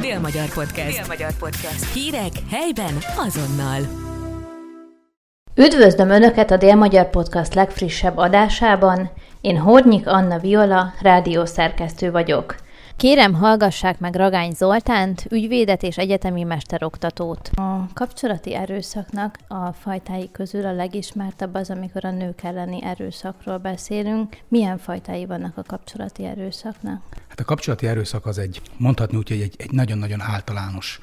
Dél-Magyar Podcast. Dél-Magyar Podcast. Hírek helyben azonnal. Üdvözlöm Önöket a Dél-Magyar Podcast legfrissebb adásában. Én Hornyik Anna Viola, rádiószerkesztő vagyok. Kérem, hallgassák meg Ragány Zoltánt, ügyvédet és egyetemi mesteroktatót. A kapcsolati erőszaknak a fajtái közül a legismertebb az, amikor a nők elleni erőszakról beszélünk. Milyen fajtái vannak a kapcsolati erőszaknak? Hát a kapcsolati erőszak az egy, mondhatni úgy, hogy egy, egy nagyon-nagyon általános,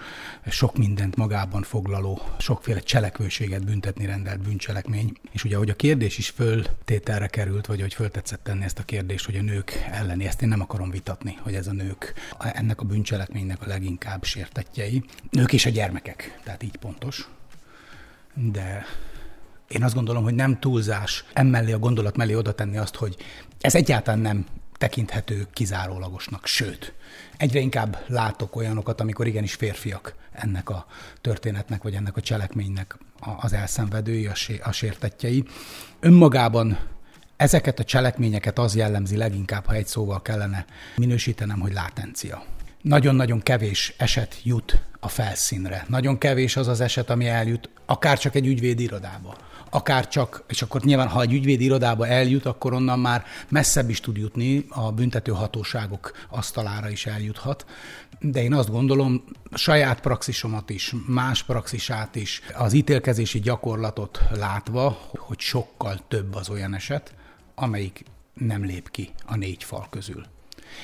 sok mindent magában foglaló, sokféle cselekvőséget büntetni rendelt bűncselekmény. És ugye, ahogy a kérdés is föltételre került, vagy hogy föltetszett tenni ezt a kérdést, hogy a nők elleni, ezt én nem akarom vitatni, hogy ez a nők ennek a bűncselekménynek a leginkább sértetjei. Nők és a gyermekek, tehát így pontos. De én azt gondolom, hogy nem túlzás emellé a gondolat mellé oda tenni azt, hogy ez egyáltalán nem tekinthető kizárólagosnak, sőt, egyre inkább látok olyanokat, amikor igenis férfiak ennek a történetnek, vagy ennek a cselekménynek az elszenvedői, a sértetjei. Önmagában ezeket a cselekményeket az jellemzi leginkább, ha egy szóval kellene minősítenem, hogy látencia. Nagyon-nagyon kevés eset jut a felszínre. Nagyon kevés az az eset, ami eljut akár csak egy ügyvéd irodába akár csak, és akkor nyilván, ha egy ügyvéd irodába eljut, akkor onnan már messzebb is tud jutni, a büntető hatóságok asztalára is eljuthat. De én azt gondolom, saját praxisomat is, más praxisát is, az ítélkezési gyakorlatot látva, hogy sokkal több az olyan eset, amelyik nem lép ki a négy fal közül.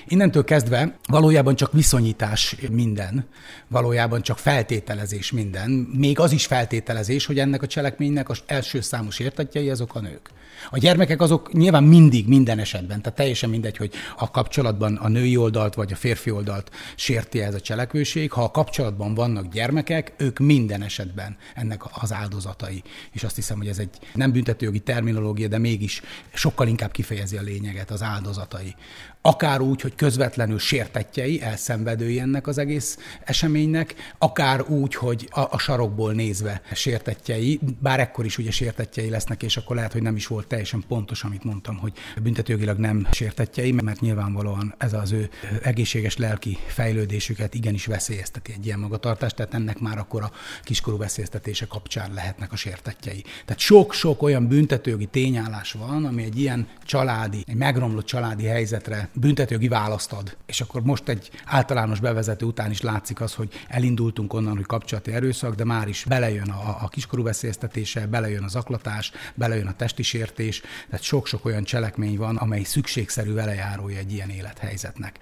Innentől kezdve valójában csak viszonyítás minden, valójában csak feltételezés minden, még az is feltételezés, hogy ennek a cselekménynek az első számos értetjei azok a nők. A gyermekek azok nyilván mindig, minden esetben, tehát teljesen mindegy, hogy a kapcsolatban a női oldalt vagy a férfi oldalt sérti ez a cselekvőség. Ha a kapcsolatban vannak gyermekek, ők minden esetben ennek az áldozatai. És azt hiszem, hogy ez egy nem büntetőjogi terminológia, de mégis sokkal inkább kifejezi a lényeget, az áldozatai akár úgy, hogy közvetlenül sértetjei, elszenvedői ennek az egész eseménynek, akár úgy, hogy a, a sarokból nézve sértetjei, bár ekkor is ugye sértetjei lesznek, és akkor lehet, hogy nem is volt teljesen pontos, amit mondtam, hogy büntetőjogilag nem sértetjei, mert nyilvánvalóan ez az ő egészséges lelki fejlődésüket igenis veszélyezteti egy ilyen magatartást, tehát ennek már akkor a kiskorú veszélyeztetése kapcsán lehetnek a sértetjei. Tehát sok-sok olyan büntetőjogi tényállás van, ami egy ilyen családi, egy megromlott családi helyzetre büntetőjogi választ ad. És akkor most egy általános bevezető után is látszik az, hogy elindultunk onnan, hogy kapcsolati erőszak, de már is belejön a, a kiskorú veszélyeztetése, belejön az aklatás, belejön a testi sértés, tehát sok-sok olyan cselekmény van, amely szükségszerű velejárója egy ilyen élethelyzetnek.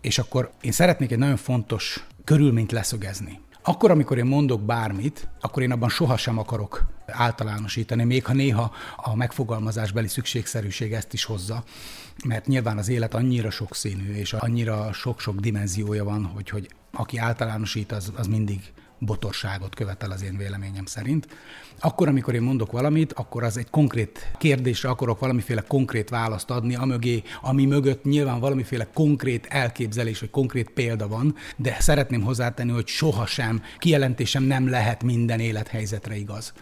És akkor én szeretnék egy nagyon fontos körülményt leszögezni. Akkor, amikor én mondok bármit, akkor én abban sohasem akarok általánosítani, még ha néha a megfogalmazásbeli szükségszerűség ezt is hozza, mert nyilván az élet annyira sokszínű, és annyira sok-sok dimenziója van, hogy, hogy aki általánosít, az, az mindig botorságot követel az én véleményem szerint. Akkor, amikor én mondok valamit, akkor az egy konkrét kérdésre akarok valamiféle konkrét választ adni, amögé, ami mögött nyilván valamiféle konkrét elképzelés vagy konkrét példa van, de szeretném hozzátenni, hogy sohasem kijelentésem nem lehet minden élethelyzetre igaz.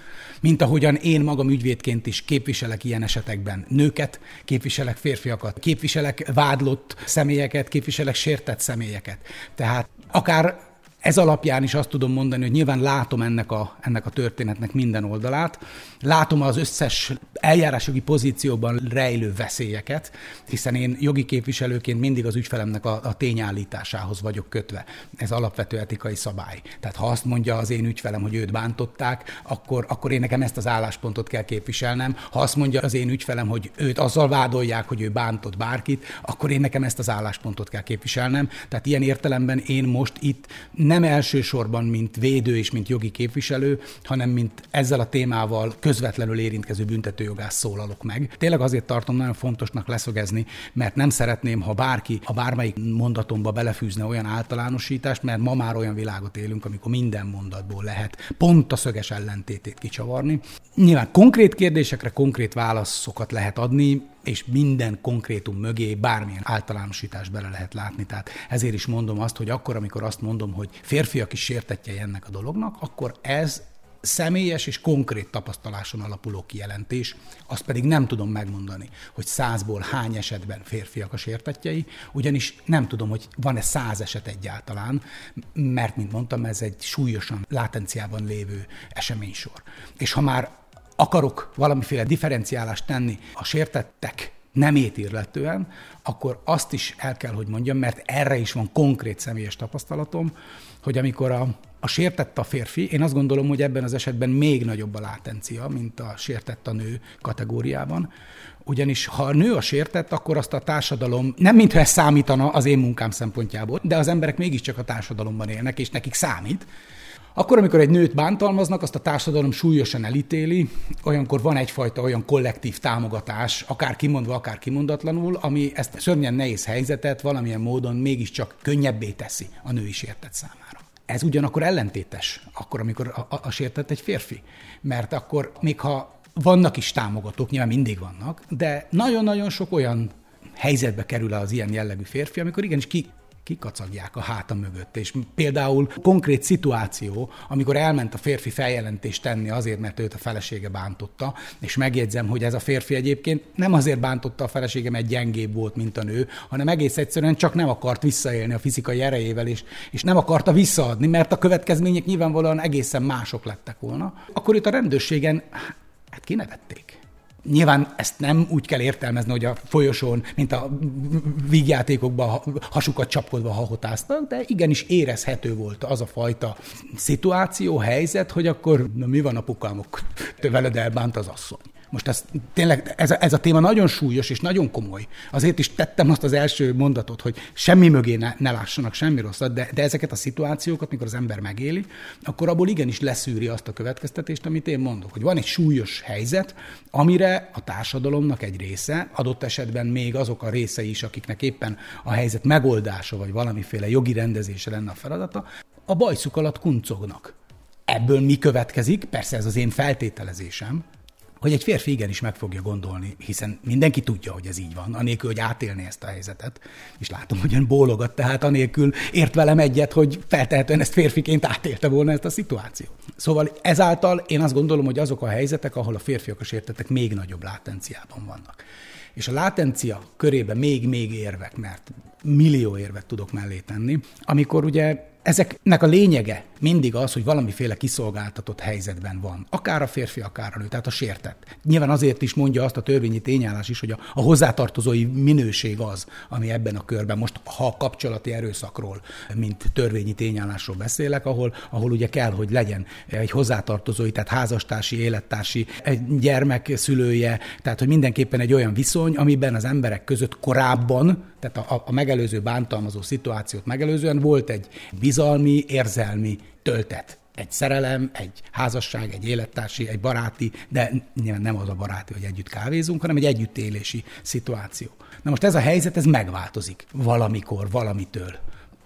Mint ahogyan én magam ügyvédként is képviselek ilyen esetekben nőket, képviselek férfiakat, képviselek vádlott személyeket, képviselek sértett személyeket. Tehát akár ez alapján is azt tudom mondani, hogy nyilván látom ennek a, ennek a történetnek minden oldalát, látom az összes eljárásjogi pozícióban rejlő veszélyeket, hiszen én jogi képviselőként mindig az ügyfelemnek a, a tényállításához vagyok kötve. Ez alapvető etikai szabály. Tehát ha azt mondja az én ügyfelem, hogy őt bántották, akkor, akkor én nekem ezt az álláspontot kell képviselnem. Ha azt mondja az én ügyfelem, hogy őt azzal vádolják, hogy ő bántott bárkit, akkor én nekem ezt az álláspontot kell képviselnem. Tehát ilyen értelemben én most itt nem nem elsősorban, mint védő és mint jogi képviselő, hanem mint ezzel a témával közvetlenül érintkező büntetőjogász szólalok meg. Tényleg azért tartom nagyon fontosnak leszögezni, mert nem szeretném, ha bárki a bármelyik mondatomba belefűzne olyan általánosítást, mert ma már olyan világot élünk, amikor minden mondatból lehet pont a szöges ellentétét kicsavarni. Nyilván konkrét kérdésekre konkrét válaszokat lehet adni, és minden konkrétum mögé bármilyen általánosítást bele lehet látni. Tehát ezért is mondom azt, hogy akkor, amikor azt mondom, hogy férfiak is sértetjei ennek a dolognak, akkor ez személyes és konkrét tapasztaláson alapuló kijelentés, azt pedig nem tudom megmondani, hogy százból hány esetben férfiak a sértetjei, ugyanis nem tudom, hogy van-e száz eset egyáltalán, mert, mint mondtam, ez egy súlyosan látenciában lévő eseménysor. És ha már akarok valamiféle differenciálást tenni a sértettek nemét illetően, akkor azt is el kell, hogy mondjam, mert erre is van konkrét személyes tapasztalatom, hogy amikor a, a sértett a férfi, én azt gondolom, hogy ebben az esetben még nagyobb a látencia, mint a sértett a nő kategóriában, ugyanis ha a nő a sértett, akkor azt a társadalom, nem mintha ez számítana az én munkám szempontjából, de az emberek mégiscsak a társadalomban élnek, és nekik számít, akkor, amikor egy nőt bántalmaznak, azt a társadalom súlyosan elítéli, olyankor van egyfajta olyan kollektív támogatás, akár kimondva, akár kimondatlanul, ami ezt szörnyen nehéz helyzetet valamilyen módon mégiscsak könnyebbé teszi a női sértett számára. Ez ugyanakkor ellentétes, akkor, amikor a, a, a sértett egy férfi. Mert akkor, még ha vannak is támogatók, nyilván mindig vannak, de nagyon-nagyon sok olyan helyzetbe kerül az ilyen jellegű férfi, amikor igenis ki kikacagják a háta mögött. És például konkrét szituáció, amikor elment a férfi feljelentést tenni azért, mert őt a felesége bántotta, és megjegyzem, hogy ez a férfi egyébként nem azért bántotta a felesége, mert gyengébb volt, mint a nő, hanem egész egyszerűen csak nem akart visszaélni a fizikai erejével, és, és nem akarta visszaadni, mert a következmények nyilvánvalóan egészen mások lettek volna. Akkor itt a rendőrségen hát kinevették. Nyilván ezt nem úgy kell értelmezni, hogy a folyosón, mint a vígjátékokban hasukat csapkodva hahotáztak, de igenis érezhető volt az a fajta szituáció, helyzet, hogy akkor na, mi van apukámok, te veled elbánt az asszony. Most ez, tényleg ez a, ez a téma nagyon súlyos és nagyon komoly. Azért is tettem azt az első mondatot, hogy semmi mögé ne, ne lássanak semmi rosszat, de, de ezeket a szituációkat, mikor az ember megéli, akkor abból igenis leszűri azt a következtetést, amit én mondok, hogy van egy súlyos helyzet, amire a társadalomnak egy része, adott esetben még azok a részei is, akiknek éppen a helyzet megoldása vagy valamiféle jogi rendezése lenne a feladata, a bajszuk alatt kuncognak. Ebből mi következik? Persze ez az én feltételezésem, hogy egy férfi igenis meg fogja gondolni, hiszen mindenki tudja, hogy ez így van, anélkül, hogy átélni ezt a helyzetet. És látom, hogy ön bólogat, tehát anélkül ért velem egyet, hogy feltehetően ezt férfiként átélte volna ezt a szituáció. Szóval ezáltal én azt gondolom, hogy azok a helyzetek, ahol a férfiak a sértetek még nagyobb látenciában vannak. És a látencia körében még-még érvek, mert millió érvet tudok mellé tenni, amikor ugye Ezeknek a lényege mindig az, hogy valamiféle kiszolgáltatott helyzetben van. Akár a férfi, akár a nő, tehát a sértett. Nyilván azért is mondja azt a törvényi tényállás is, hogy a, a hozzátartozói minőség az, ami ebben a körben, most ha a kapcsolati erőszakról, mint törvényi tényállásról beszélek, ahol, ahol ugye kell, hogy legyen egy hozzátartozói, tehát házastársi, élettársi, egy gyermek szülője, tehát hogy mindenképpen egy olyan viszony, amiben az emberek között korábban tehát a, a megelőző bántalmazó szituációt megelőzően volt egy bizalmi, érzelmi töltet. Egy szerelem, egy házasság, egy élettársi, egy baráti, de nyilván nem az a baráti, hogy együtt kávézunk, hanem egy együttélési szituáció. Na most ez a helyzet, ez megváltozik valamikor, valamitől.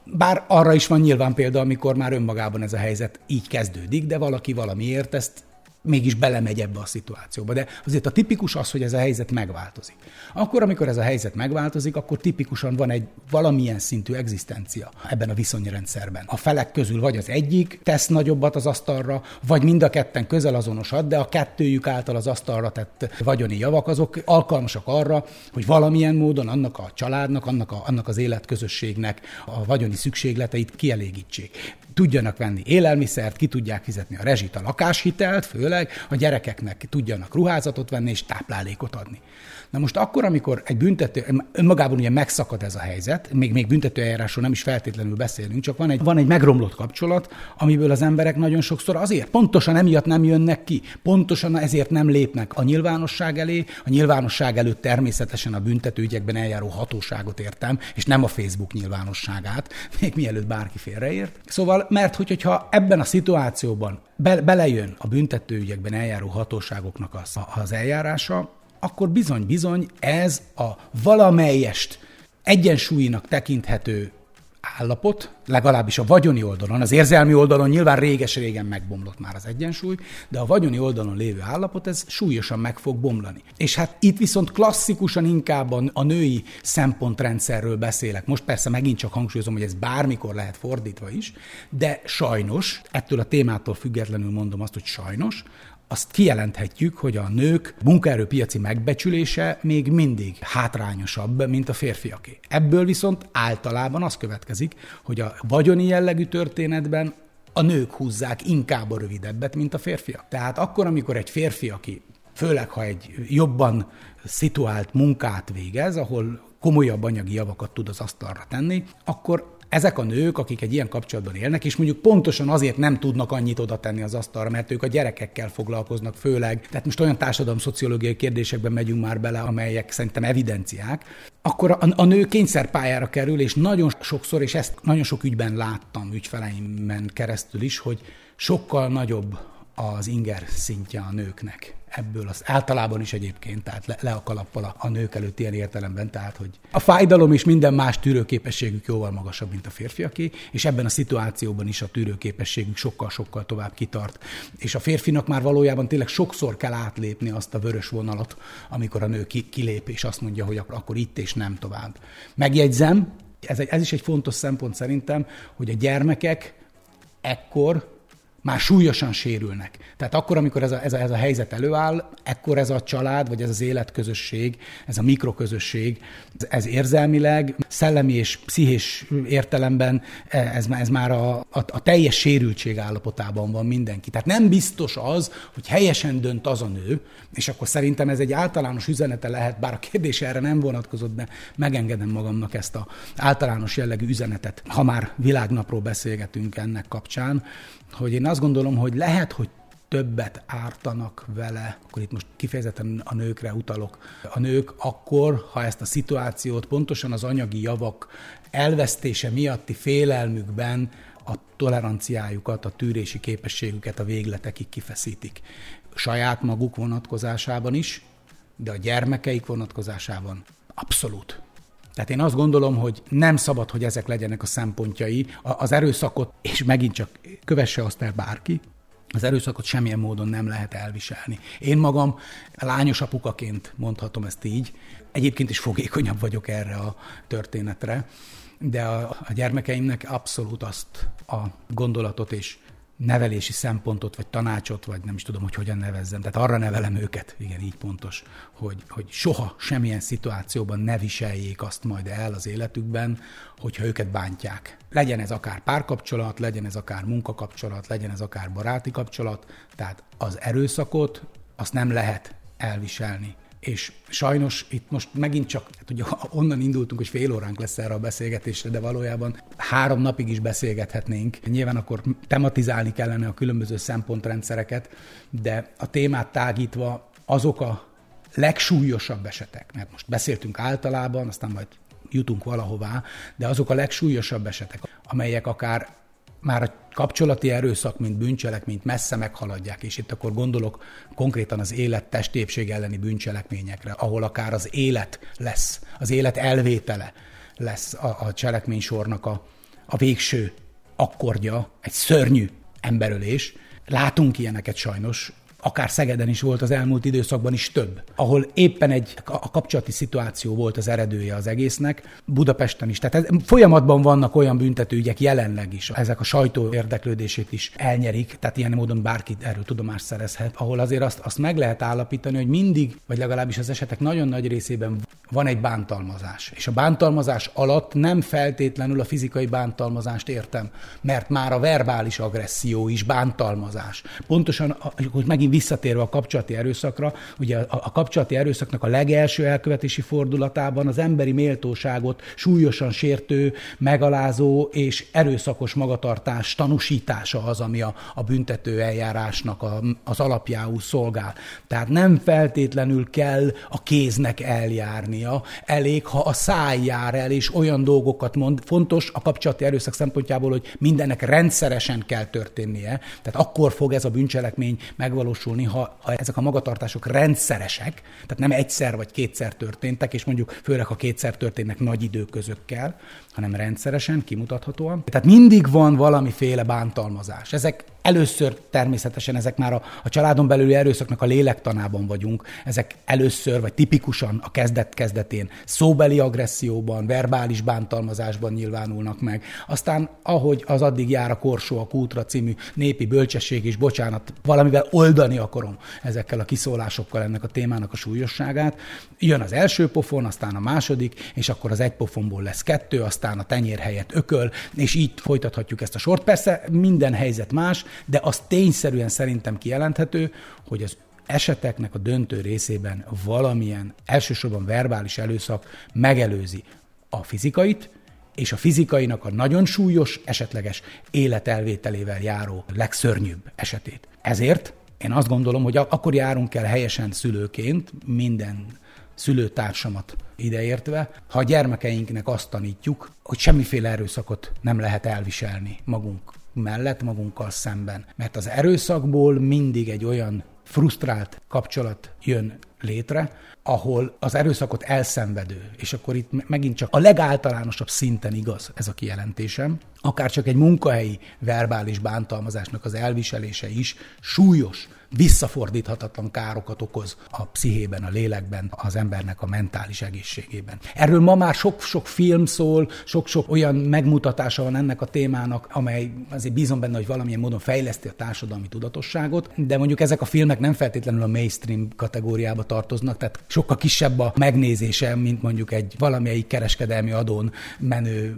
Bár arra is van nyilván példa, amikor már önmagában ez a helyzet így kezdődik, de valaki valamiért ezt mégis belemegy ebbe a szituációba. De azért a tipikus az, hogy ez a helyzet megváltozik. Akkor, amikor ez a helyzet megváltozik, akkor tipikusan van egy valamilyen szintű egzisztencia ebben a viszonyrendszerben. A felek közül vagy az egyik tesz nagyobbat az asztalra, vagy mind a ketten közel azonosat, de a kettőjük által az asztalra tett vagyoni javak, azok alkalmasak arra, hogy valamilyen módon annak a családnak, annak, a, annak az életközösségnek a vagyoni szükségleteit kielégítsék tudjanak venni élelmiszert, ki tudják fizetni a rezsit, a lakáshitelt, főleg a gyerekeknek tudjanak ruházatot venni és táplálékot adni. Na most akkor, amikor egy büntető, önmagában ugye megszakad ez a helyzet, még, még büntetőeljárásról nem is feltétlenül beszélünk, csak van egy, van egy megromlott kapcsolat, amiből az emberek nagyon sokszor azért, pontosan emiatt nem jönnek ki, pontosan ezért nem lépnek a nyilvánosság elé, a nyilvánosság előtt természetesen a büntetőügyekben eljáró hatóságot értem, és nem a Facebook nyilvánosságát, még mielőtt bárki félreért. Szóval, mert hogy, hogyha ebben a szituációban be, belejön a büntetőügyekben eljáró hatóságoknak az, az eljárása, akkor bizony-bizony ez a valamelyest egyensúlyinak tekinthető állapot, legalábbis a vagyoni oldalon, az érzelmi oldalon nyilván réges-régen megbomlott már az egyensúly, de a vagyoni oldalon lévő állapot, ez súlyosan meg fog bomlani. És hát itt viszont klasszikusan inkább a női szempontrendszerről beszélek. Most persze megint csak hangsúlyozom, hogy ez bármikor lehet fordítva is, de sajnos, ettől a témától függetlenül mondom azt, hogy sajnos, azt kijelenthetjük, hogy a nők munkaerőpiaci megbecsülése még mindig hátrányosabb, mint a férfiaké. Ebből viszont általában az következik, hogy a vagyoni jellegű történetben a nők húzzák inkább a rövidebbet, mint a férfiak. Tehát akkor, amikor egy férfi, aki főleg ha egy jobban szituált munkát végez, ahol komolyabb anyagi javakat tud az asztalra tenni, akkor ezek a nők, akik egy ilyen kapcsolatban élnek, és mondjuk pontosan azért nem tudnak annyit oda tenni az asztalra, mert ők a gyerekekkel foglalkoznak főleg. Tehát most olyan társadalom-szociológiai kérdésekben megyünk már bele, amelyek szerintem evidenciák, akkor a, a nő kényszerpályára kerül, és nagyon sokszor, és ezt nagyon sok ügyben láttam ügyfeleimmen keresztül is, hogy sokkal nagyobb az inger szintje a nőknek ebből az általában is egyébként, tehát le, le a kalappal a, nők előtt ilyen értelemben, tehát hogy a fájdalom és minden más tűrőképességük jóval magasabb, mint a férfiaké, és ebben a szituációban is a tűrőképességük sokkal-sokkal tovább kitart. És a férfinak már valójában tényleg sokszor kell átlépni azt a vörös vonalat, amikor a nő ki, kilép, és azt mondja, hogy akkor itt és nem tovább. Megjegyzem, ez, egy, ez is egy fontos szempont szerintem, hogy a gyermekek ekkor már súlyosan sérülnek. Tehát akkor, amikor ez a, ez, a, ez a helyzet előáll, ekkor ez a család, vagy ez az életközösség, ez a mikroközösség, ez érzelmileg, szellemi és pszichés értelemben ez, ez már a, a, a teljes sérültség állapotában van mindenki. Tehát nem biztos az, hogy helyesen dönt az a nő, és akkor szerintem ez egy általános üzenete lehet, bár a kérdés erre nem vonatkozott, de megengedem magamnak ezt a általános jellegű üzenetet, ha már világnapról beszélgetünk ennek kapcsán, hogy én azt gondolom, hogy lehet, hogy többet ártanak vele, akkor itt most kifejezetten a nőkre utalok, a nők akkor, ha ezt a szituációt pontosan az anyagi javak elvesztése miatti félelmükben a toleranciájukat, a tűrési képességüket a végletekig kifeszítik. Saját maguk vonatkozásában is, de a gyermekeik vonatkozásában abszolút. Tehát én azt gondolom, hogy nem szabad, hogy ezek legyenek a szempontjai. Az erőszakot, és megint csak kövesse azt el bárki, az erőszakot semmilyen módon nem lehet elviselni. Én magam lányos apukaként mondhatom ezt így. Egyébként is fogékonyabb vagyok erre a történetre, de a, a gyermekeimnek abszolút azt a gondolatot és nevelési szempontot, vagy tanácsot, vagy nem is tudom, hogy hogyan nevezzem. Tehát arra nevelem őket, igen, így pontos, hogy, hogy soha semmilyen szituációban ne viseljék azt majd el az életükben, hogyha őket bántják. Legyen ez akár párkapcsolat, legyen ez akár munkakapcsolat, legyen ez akár baráti kapcsolat, tehát az erőszakot azt nem lehet elviselni és sajnos itt most megint csak, hát ugye onnan indultunk, hogy fél óránk lesz erre a beszélgetésre, de valójában három napig is beszélgethetnénk. Nyilván akkor tematizálni kellene a különböző szempontrendszereket, de a témát tágítva azok a legsúlyosabb esetek, mert most beszéltünk általában, aztán majd jutunk valahová, de azok a legsúlyosabb esetek, amelyek akár már a kapcsolati erőszak, mint bűncselekményt messze meghaladják, és itt akkor gondolok konkrétan az élet testépség elleni bűncselekményekre, ahol akár az élet lesz, az élet elvétele lesz a, a cselekménysornak a, a végső akkordja, egy szörnyű emberölés. Látunk ilyeneket sajnos, akár Szegeden is volt az elmúlt időszakban is több, ahol éppen egy a kapcsolati szituáció volt az eredője az egésznek, Budapesten is. Tehát ez, folyamatban vannak olyan büntetőügyek jelenleg is, ezek a sajtó érdeklődését is elnyerik, tehát ilyen módon bárki erről tudomást szerezhet, ahol azért azt, azt meg lehet állapítani, hogy mindig, vagy legalábbis az esetek nagyon nagy részében van egy bántalmazás. És a bántalmazás alatt nem feltétlenül a fizikai bántalmazást értem, mert már a verbális agresszió is bántalmazás. Pontosan, hogy megint megint visszatérve a kapcsolati erőszakra, ugye a, a kapcsolati erőszaknak a legelső elkövetési fordulatában az emberi méltóságot súlyosan sértő, megalázó és erőszakos magatartás tanúsítása az, ami a, a büntető eljárásnak a, az alapjául szolgál. Tehát nem feltétlenül kell a kéznek eljárni mondania, elég, ha a száj jár el, és olyan dolgokat mond. Fontos a kapcsolati erőszak szempontjából, hogy mindennek rendszeresen kell történnie. Tehát akkor fog ez a bűncselekmény megvalósulni, ha, ha ezek a magatartások rendszeresek, tehát nem egyszer vagy kétszer történtek, és mondjuk főleg, ha kétszer történnek nagy időközökkel, hanem rendszeresen, kimutathatóan. Tehát mindig van valamiféle bántalmazás. Ezek Először természetesen ezek már a, a családon belüli erőszaknak a lélektanában vagyunk, ezek először, vagy tipikusan a kezdet-kezdetén szóbeli agresszióban, verbális bántalmazásban nyilvánulnak meg. Aztán, ahogy az addig jár a Korsó a Kútra című népi bölcsesség és bocsánat, valamivel oldani akarom ezekkel a kiszólásokkal ennek a témának a súlyosságát. Jön az első pofon, aztán a második, és akkor az egy pofonból lesz kettő, aztán a tenyér helyett ököl, és így folytathatjuk ezt a sort. Persze minden helyzet más, de az tényszerűen szerintem kijelenthető, hogy az eseteknek a döntő részében valamilyen elsősorban verbális előszak megelőzi a fizikait, és a fizikainak a nagyon súlyos, esetleges életelvételével járó legszörnyűbb esetét. Ezért én azt gondolom, hogy akkor járunk el helyesen szülőként, minden szülőtársamat ideértve, ha a gyermekeinknek azt tanítjuk, hogy semmiféle erőszakot nem lehet elviselni magunk mellett magunkkal szemben. Mert az erőszakból mindig egy olyan frusztrált kapcsolat jön létre, ahol az erőszakot elszenvedő, és akkor itt megint csak a legáltalánosabb szinten igaz ez a kijelentésem, akár csak egy munkahelyi verbális bántalmazásnak az elviselése is súlyos, visszafordíthatatlan károkat okoz a pszichében, a lélekben, az embernek a mentális egészségében. Erről ma már sok-sok film szól, sok-sok olyan megmutatása van ennek a témának, amely azért bízom benne, hogy valamilyen módon fejleszti a társadalmi tudatosságot, de mondjuk ezek a filmek nem feltétlenül a mainstream kategóriába tartoznak, tehát sokkal kisebb a megnézése, mint mondjuk egy valamelyik kereskedelmi adón menő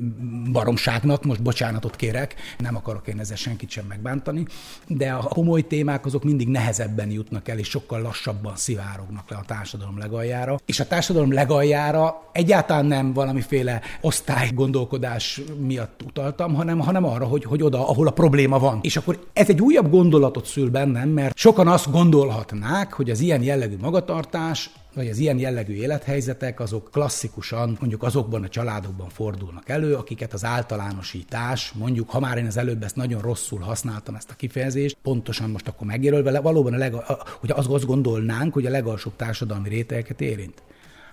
baromságnak, most bocsánatot kérek, nem akarok én ezzel senkit sem megbántani, de a komoly témák azok mindig nehezebben jutnak el, és sokkal lassabban szivárognak le a társadalom legaljára. És a társadalom legaljára egyáltalán nem valamiféle osztály gondolkodás miatt utaltam, hanem, hanem arra, hogy, hogy oda, ahol a probléma van. És akkor ez egy újabb gondolatot szül bennem, mert sokan azt gondolhatnák, hogy az ilyen jellegű magatartás vagy az ilyen jellegű élethelyzetek azok klasszikusan mondjuk azokban a családokban fordulnak elő, akiket az általánosítás, mondjuk, ha már én az előbb ezt nagyon rosszul használtam ezt a kifejezést, pontosan most akkor megjelölve, valóban a leg, hogy azt gondolnánk, hogy a legalsóbb társadalmi rétegeket érint.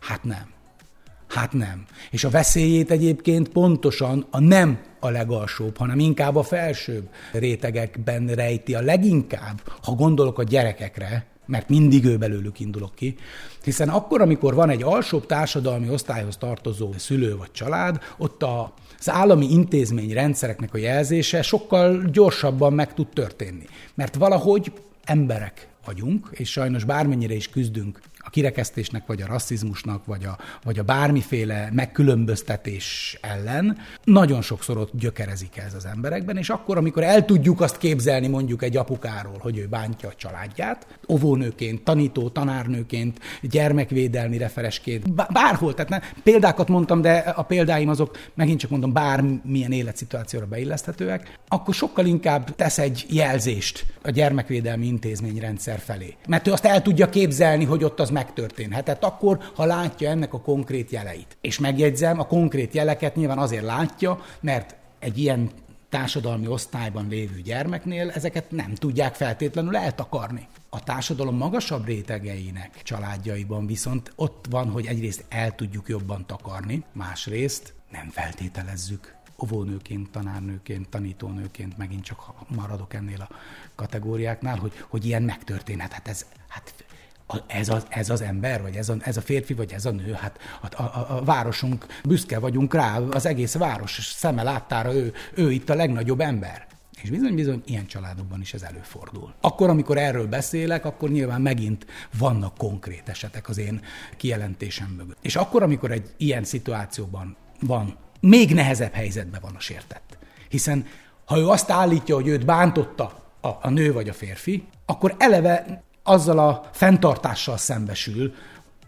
Hát nem. Hát nem. És a veszélyét egyébként pontosan a nem a legalsóbb, hanem inkább a felsőbb rétegekben rejti a leginkább, ha gondolok a gyerekekre, mert mindig ő belőlük indulok ki, hiszen akkor, amikor van egy alsóbb társadalmi osztályhoz tartozó szülő vagy család, ott a az állami intézmény rendszereknek a jelzése sokkal gyorsabban meg tud történni. Mert valahogy emberek vagyunk, és sajnos bármennyire is küzdünk a kirekesztésnek, vagy a rasszizmusnak, vagy a, vagy a bármiféle megkülönböztetés ellen, nagyon sokszor ott gyökerezik ez az emberekben, és akkor, amikor el tudjuk azt képzelni mondjuk egy apukáról, hogy ő bántja a családját, óvónőként, tanító, tanárnőként, gyermekvédelmi referesként, bárhol, tehát ne, példákat mondtam, de a példáim azok megint csak mondom, bármilyen életszituációra beilleszthetőek, akkor sokkal inkább tesz egy jelzést a gyermekvédelmi intézményrendszer felé. Mert ő azt el tudja képzelni, hogy ott az megtörténhetett akkor, ha látja ennek a konkrét jeleit. És megjegyzem, a konkrét jeleket nyilván azért látja, mert egy ilyen társadalmi osztályban lévő gyermeknél ezeket nem tudják feltétlenül eltakarni. A társadalom magasabb rétegeinek családjaiban viszont ott van, hogy egyrészt el tudjuk jobban takarni, másrészt nem feltételezzük óvónőként, tanárnőként, tanítónőként, megint csak maradok ennél a kategóriáknál, hogy, hogy ilyen megtörténhet. Hát ez, hát ez az, ez az ember, vagy ez a, ez a férfi, vagy ez a nő, hát a, a, a városunk, büszke vagyunk rá, az egész város szeme láttára ő, ő itt a legnagyobb ember. És bizony-bizony ilyen családokban is ez előfordul. Akkor, amikor erről beszélek, akkor nyilván megint vannak konkrét esetek az én kijelentésem mögött. És akkor, amikor egy ilyen szituációban van, még nehezebb helyzetben van a sértett. Hiszen ha ő azt állítja, hogy őt bántotta a, a nő vagy a férfi, akkor eleve azzal a fenntartással szembesül,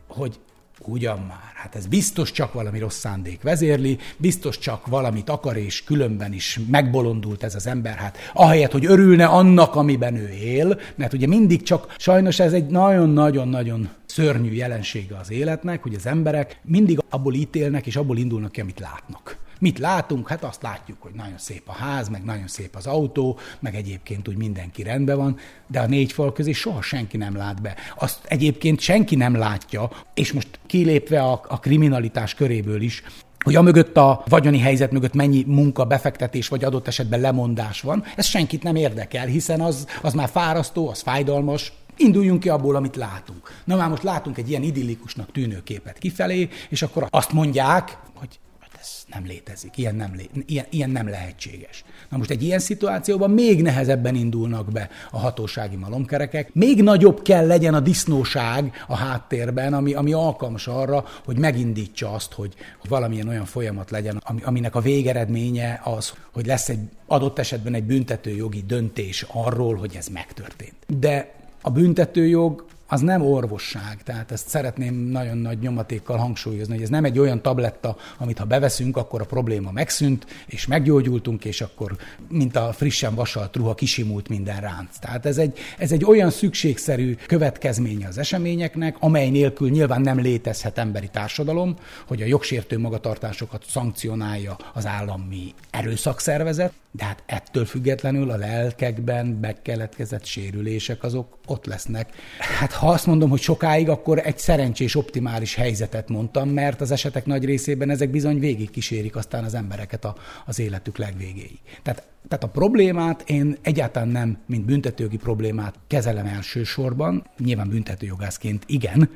hogy Ugyan már, hát ez biztos csak valami rossz szándék vezérli, biztos csak valamit akar, és különben is megbolondult ez az ember, hát ahelyett, hogy örülne annak, amiben ő él, mert ugye mindig csak, sajnos ez egy nagyon-nagyon-nagyon szörnyű jelensége az életnek, hogy az emberek mindig abból ítélnek, és abból indulnak ki, amit látnak. Mit látunk? Hát azt látjuk, hogy nagyon szép a ház, meg nagyon szép az autó, meg egyébként úgy mindenki rendben van, de a négy fal közé soha senki nem lát be. Azt egyébként senki nem látja, és most kilépve a, a kriminalitás köréből is, hogy a mögött a vagyoni helyzet mögött mennyi munka, befektetés vagy adott esetben lemondás van, ez senkit nem érdekel, hiszen az, az már fárasztó, az fájdalmas, Induljunk ki abból, amit látunk. Na már most látunk egy ilyen idillikusnak tűnő képet kifelé, és akkor azt mondják, hogy ez nem létezik, ilyen nem, lé, ilyen, ilyen nem lehetséges. Na most egy ilyen szituációban még nehezebben indulnak be a hatósági malomkerekek, még nagyobb kell legyen a disznóság a háttérben, ami, ami alkalmas arra, hogy megindítsa azt, hogy, hogy valamilyen olyan folyamat legyen, ami, aminek a végeredménye az, hogy lesz egy adott esetben egy büntetőjogi döntés arról, hogy ez megtörtént. De a büntetőjog az nem orvosság, tehát ezt szeretném nagyon nagy nyomatékkal hangsúlyozni, hogy ez nem egy olyan tabletta, amit ha beveszünk, akkor a probléma megszűnt, és meggyógyultunk, és akkor, mint a frissen vasalt ruha, kisimult minden ránc. Tehát ez egy, ez egy olyan szükségszerű következménye az eseményeknek, amely nélkül nyilván nem létezhet emberi társadalom, hogy a jogsértő magatartásokat szankcionálja az állami erőszakszervezet, de hát ettől függetlenül a lelkekben megkeletkezett sérülések azok ott lesznek. Hát ha azt mondom, hogy sokáig, akkor egy szerencsés, optimális helyzetet mondtam, mert az esetek nagy részében ezek bizony végig kísérik aztán az embereket a, az életük legvégéig. Tehát, tehát a problémát én egyáltalán nem, mint büntetőjogi problémát kezelem elsősorban, nyilván büntetőjogászként igen,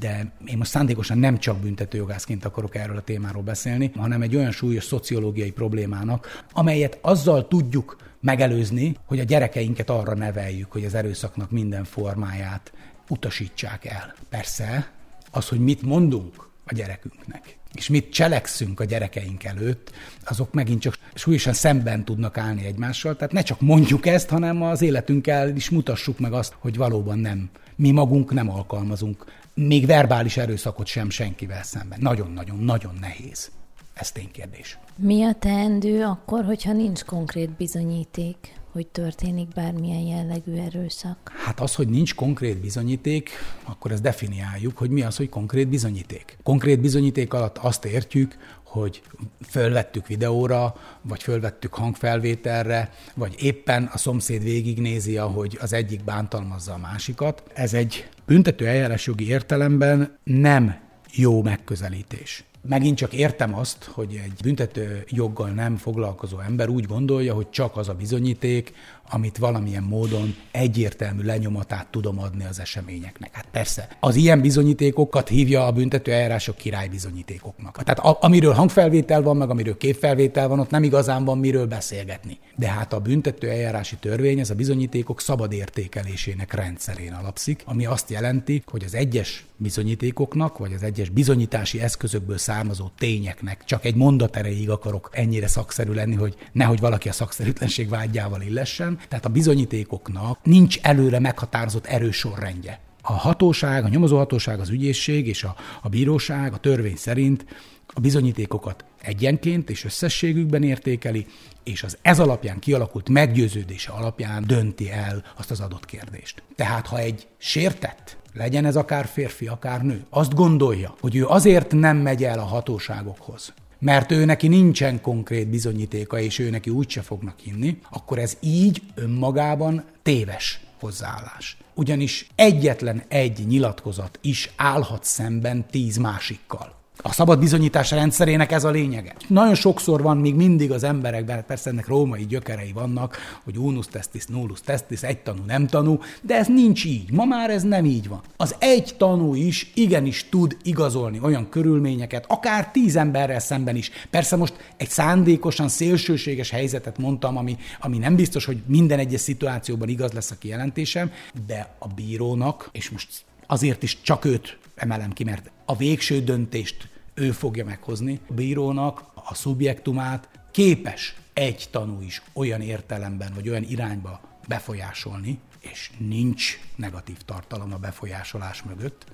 de én most szándékosan nem csak büntetőjogászként akarok erről a témáról beszélni, hanem egy olyan súlyos szociológiai problémának, amelyet azzal tudjuk megelőzni, hogy a gyerekeinket arra neveljük, hogy az erőszaknak minden formáját utasítsák el. Persze, az, hogy mit mondunk a gyerekünknek, és mit cselekszünk a gyerekeink előtt, azok megint csak súlyosan szemben tudnak állni egymással. Tehát ne csak mondjuk ezt, hanem az életünkkel is mutassuk meg azt, hogy valóban nem, mi magunk nem alkalmazunk még verbális erőszakot sem senkivel szemben. Nagyon-nagyon-nagyon nehéz. Ez ténykérdés. Mi a teendő akkor, hogyha nincs konkrét bizonyíték? hogy történik bármilyen jellegű erőszak? Hát az, hogy nincs konkrét bizonyíték, akkor ezt definiáljuk, hogy mi az, hogy konkrét bizonyíték. Konkrét bizonyíték alatt azt értjük, hogy fölvettük videóra, vagy fölvettük hangfelvételre, vagy éppen a szomszéd végignézi, ahogy az egyik bántalmazza a másikat. Ez egy büntető eljárásjogi értelemben nem jó megközelítés. Megint csak értem azt, hogy egy büntető joggal nem foglalkozó ember úgy gondolja, hogy csak az a bizonyíték, amit valamilyen módon egyértelmű lenyomatát tudom adni az eseményeknek. Hát persze, az ilyen bizonyítékokat hívja a büntető eljárások királybizonyítékoknak. Tehát a, amiről hangfelvétel van, meg amiről képfelvétel van, ott nem igazán van miről beszélgetni. De hát a büntető eljárási törvény ez a bizonyítékok szabad értékelésének rendszerén alapszik, ami azt jelenti, hogy az egyes bizonyítékoknak, vagy az egyes bizonyítási eszközökből származó tényeknek csak egy mondat erejéig akarok ennyire szakszerű lenni, hogy nehogy valaki a szakszerűtlenség vágyával illessen, tehát a bizonyítékoknak nincs előre meghatározott erősorrendje. A hatóság, a nyomozóhatóság, az ügyészség és a, a bíróság a törvény szerint a bizonyítékokat egyenként és összességükben értékeli, és az ez alapján kialakult meggyőződése alapján dönti el azt az adott kérdést. Tehát, ha egy sértett, legyen ez akár férfi, akár nő, azt gondolja, hogy ő azért nem megy el a hatóságokhoz, mert ő neki nincsen konkrét bizonyítéka, és ő neki úgyse fognak hinni, akkor ez így önmagában téves hozzáállás. Ugyanis egyetlen egy nyilatkozat is állhat szemben tíz másikkal. A szabad bizonyítás rendszerének ez a lényege. Nagyon sokszor van még mindig az emberekben, persze ennek római gyökerei vannak, hogy unus testis, nullus testis, egy tanú, nem tanú, de ez nincs így. Ma már ez nem így van. Az egy tanú is igenis tud igazolni olyan körülményeket, akár tíz emberrel szemben is. Persze most egy szándékosan szélsőséges helyzetet mondtam, ami, ami nem biztos, hogy minden egyes szituációban igaz lesz a kijelentésem, de a bírónak, és most azért is csak őt emelem ki, mert a végső döntést ő fogja meghozni. A bírónak a szubjektumát képes egy tanú is olyan értelemben, vagy olyan irányba befolyásolni, és nincs negatív tartalom a befolyásolás mögött,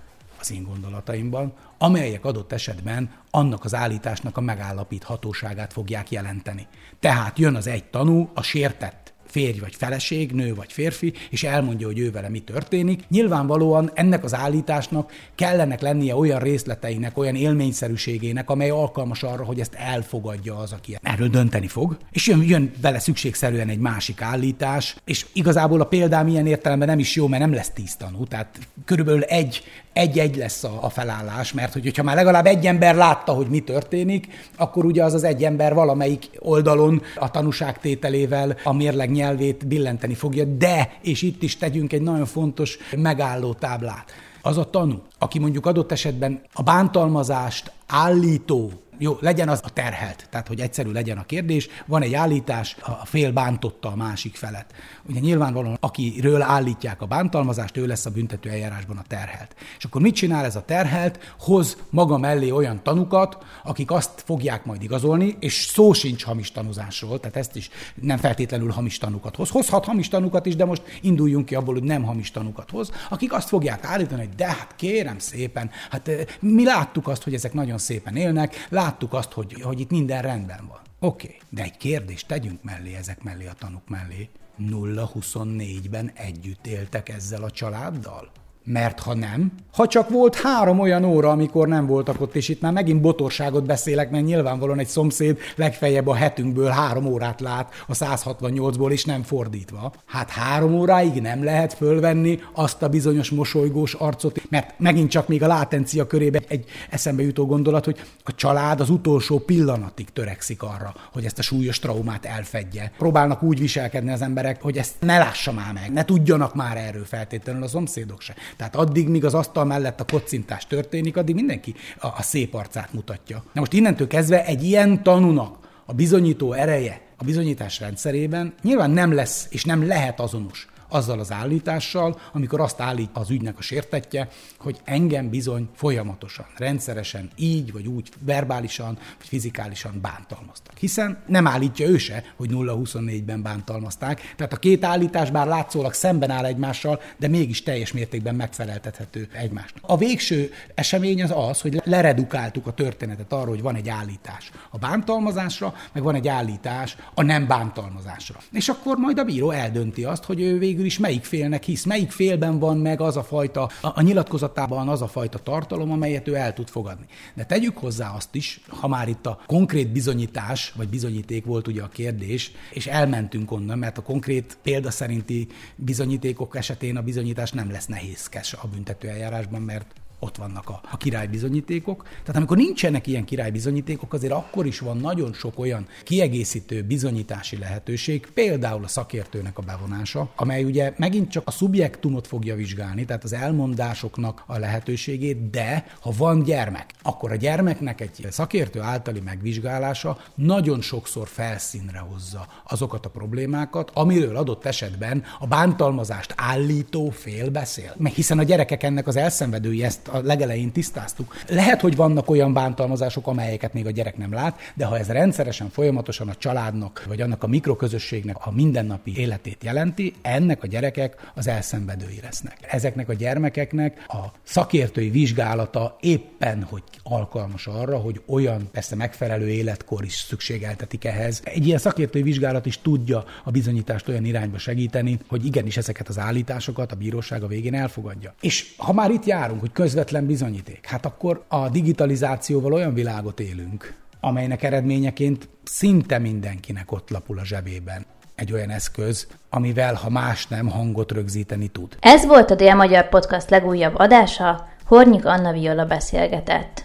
az én gondolataimban, amelyek adott esetben annak az állításnak a megállapíthatóságát fogják jelenteni. Tehát jön az egy tanú, a sértett férj vagy feleség, nő vagy férfi, és elmondja, hogy ő vele mi történik. Nyilvánvalóan ennek az állításnak kellenek lennie olyan részleteinek, olyan élményszerűségének, amely alkalmas arra, hogy ezt elfogadja az, aki erről dönteni fog. És jön, jön vele szükségszerűen egy másik állítás, és igazából a példám ilyen értelemben nem is jó, mert nem lesz tíz tanú. Tehát körülbelül egy egy-egy lesz a, felállás, mert hogy, hogyha már legalább egy ember látta, hogy mi történik, akkor ugye az az egy ember valamelyik oldalon a tanúságtételével a mérleg nyelvét billenteni fogja, de, és itt is tegyünk egy nagyon fontos megálló táblát, az a tanú, aki mondjuk adott esetben a bántalmazást állító jó, legyen az a terhelt, tehát hogy egyszerű legyen a kérdés, van egy állítás, a fél bántotta a másik felet. Ugye nyilvánvalóan, akiről állítják a bántalmazást, ő lesz a büntető eljárásban a terhelt. És akkor mit csinál ez a terhelt? Hoz maga mellé olyan tanukat, akik azt fogják majd igazolni, és szó sincs hamis tanúzásról, tehát ezt is nem feltétlenül hamis tanukat hoz. Hozhat hamis tanukat is, de most induljunk ki abból, hogy nem hamis tanukat hoz, akik azt fogják állítani, hogy de hát kérem szépen, hát eh, mi láttuk azt, hogy ezek nagyon szépen élnek, láttuk azt, hogy, hogy itt minden rendben van. Oké, okay, de egy kérdést tegyünk mellé ezek mellé a tanuk mellé. 0-24-ben együtt éltek ezzel a családdal? Mert ha nem, ha csak volt három olyan óra, amikor nem voltak ott, és itt már megint botorságot beszélek, mert nyilvánvalóan egy szomszéd legfeljebb a hetünkből három órát lát a 168-ból, és nem fordítva. Hát három óráig nem lehet fölvenni azt a bizonyos mosolygós arcot, mert megint csak még a látencia körébe egy eszembe jutó gondolat, hogy a család az utolsó pillanatig törekszik arra, hogy ezt a súlyos traumát elfedje. Próbálnak úgy viselkedni az emberek, hogy ezt ne lássa már meg, ne tudjanak már erről feltétlenül a szomszédok se. Tehát addig, míg az asztal mellett a kocintás történik, addig mindenki a, a szép arcát mutatja. Na most innentől kezdve egy ilyen tanúnak a bizonyító ereje a bizonyítás rendszerében nyilván nem lesz és nem lehet azonos azzal az állítással, amikor azt állít az ügynek a sértetje, hogy engem bizony folyamatosan, rendszeresen, így vagy úgy, verbálisan vagy fizikálisan bántalmaztak. Hiszen nem állítja ő se, hogy 0-24-ben bántalmazták. Tehát a két állítás bár látszólag szemben áll egymással, de mégis teljes mértékben megfeleltethető egymásnak. A végső esemény az az, hogy leredukáltuk a történetet arra, hogy van egy állítás a bántalmazásra, meg van egy állítás a nem bántalmazásra. És akkor majd a bíró eldönti azt, hogy ő végül is melyik félnek hisz, melyik félben van meg az a fajta, a nyilatkozatában az a fajta tartalom, amelyet ő el tud fogadni. De tegyük hozzá azt is, ha már itt a konkrét bizonyítás, vagy bizonyíték volt ugye a kérdés, és elmentünk onnan, mert a konkrét példa szerinti bizonyítékok esetén a bizonyítás nem lesz nehézkes a büntetőeljárásban, mert ott vannak a, a királybizonyítékok. Tehát amikor nincsenek ilyen királybizonyítékok, azért akkor is van nagyon sok olyan kiegészítő bizonyítási lehetőség, például a szakértőnek a bevonása, amely ugye megint csak a szubjektumot fogja vizsgálni, tehát az elmondásoknak a lehetőségét, de ha van gyermek, akkor a gyermeknek egy szakértő általi megvizsgálása nagyon sokszor felszínre hozza azokat a problémákat, amiről adott esetben a bántalmazást állító fél beszél. Mert hiszen a gyerekek ennek az elszenvedői ezt a legelején tisztáztuk. Lehet, hogy vannak olyan bántalmazások, amelyeket még a gyerek nem lát, de ha ez rendszeresen, folyamatosan a családnak, vagy annak a mikroközösségnek a mindennapi életét jelenti, ennek a gyerekek az elszenvedői lesznek. Ezeknek a gyermekeknek a szakértői vizsgálata éppen, hogy alkalmas arra, hogy olyan, persze megfelelő életkor is szükségeltetik ehhez. Egy ilyen szakértői vizsgálat is tudja a bizonyítást olyan irányba segíteni, hogy igenis ezeket az állításokat a bíróság a végén elfogadja. És ha már itt járunk, hogy közvetlenül közvetlen bizonyíték. Hát akkor a digitalizációval olyan világot élünk, amelynek eredményeként szinte mindenkinek ott lapul a zsebében egy olyan eszköz, amivel, ha más nem, hangot rögzíteni tud. Ez volt a Dél-Magyar Podcast legújabb adása, Hornyik Anna Viola beszélgetett.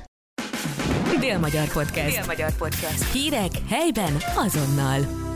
Dél-Magyar Podcast. Dél-Magyar Podcast. Hírek helyben azonnal.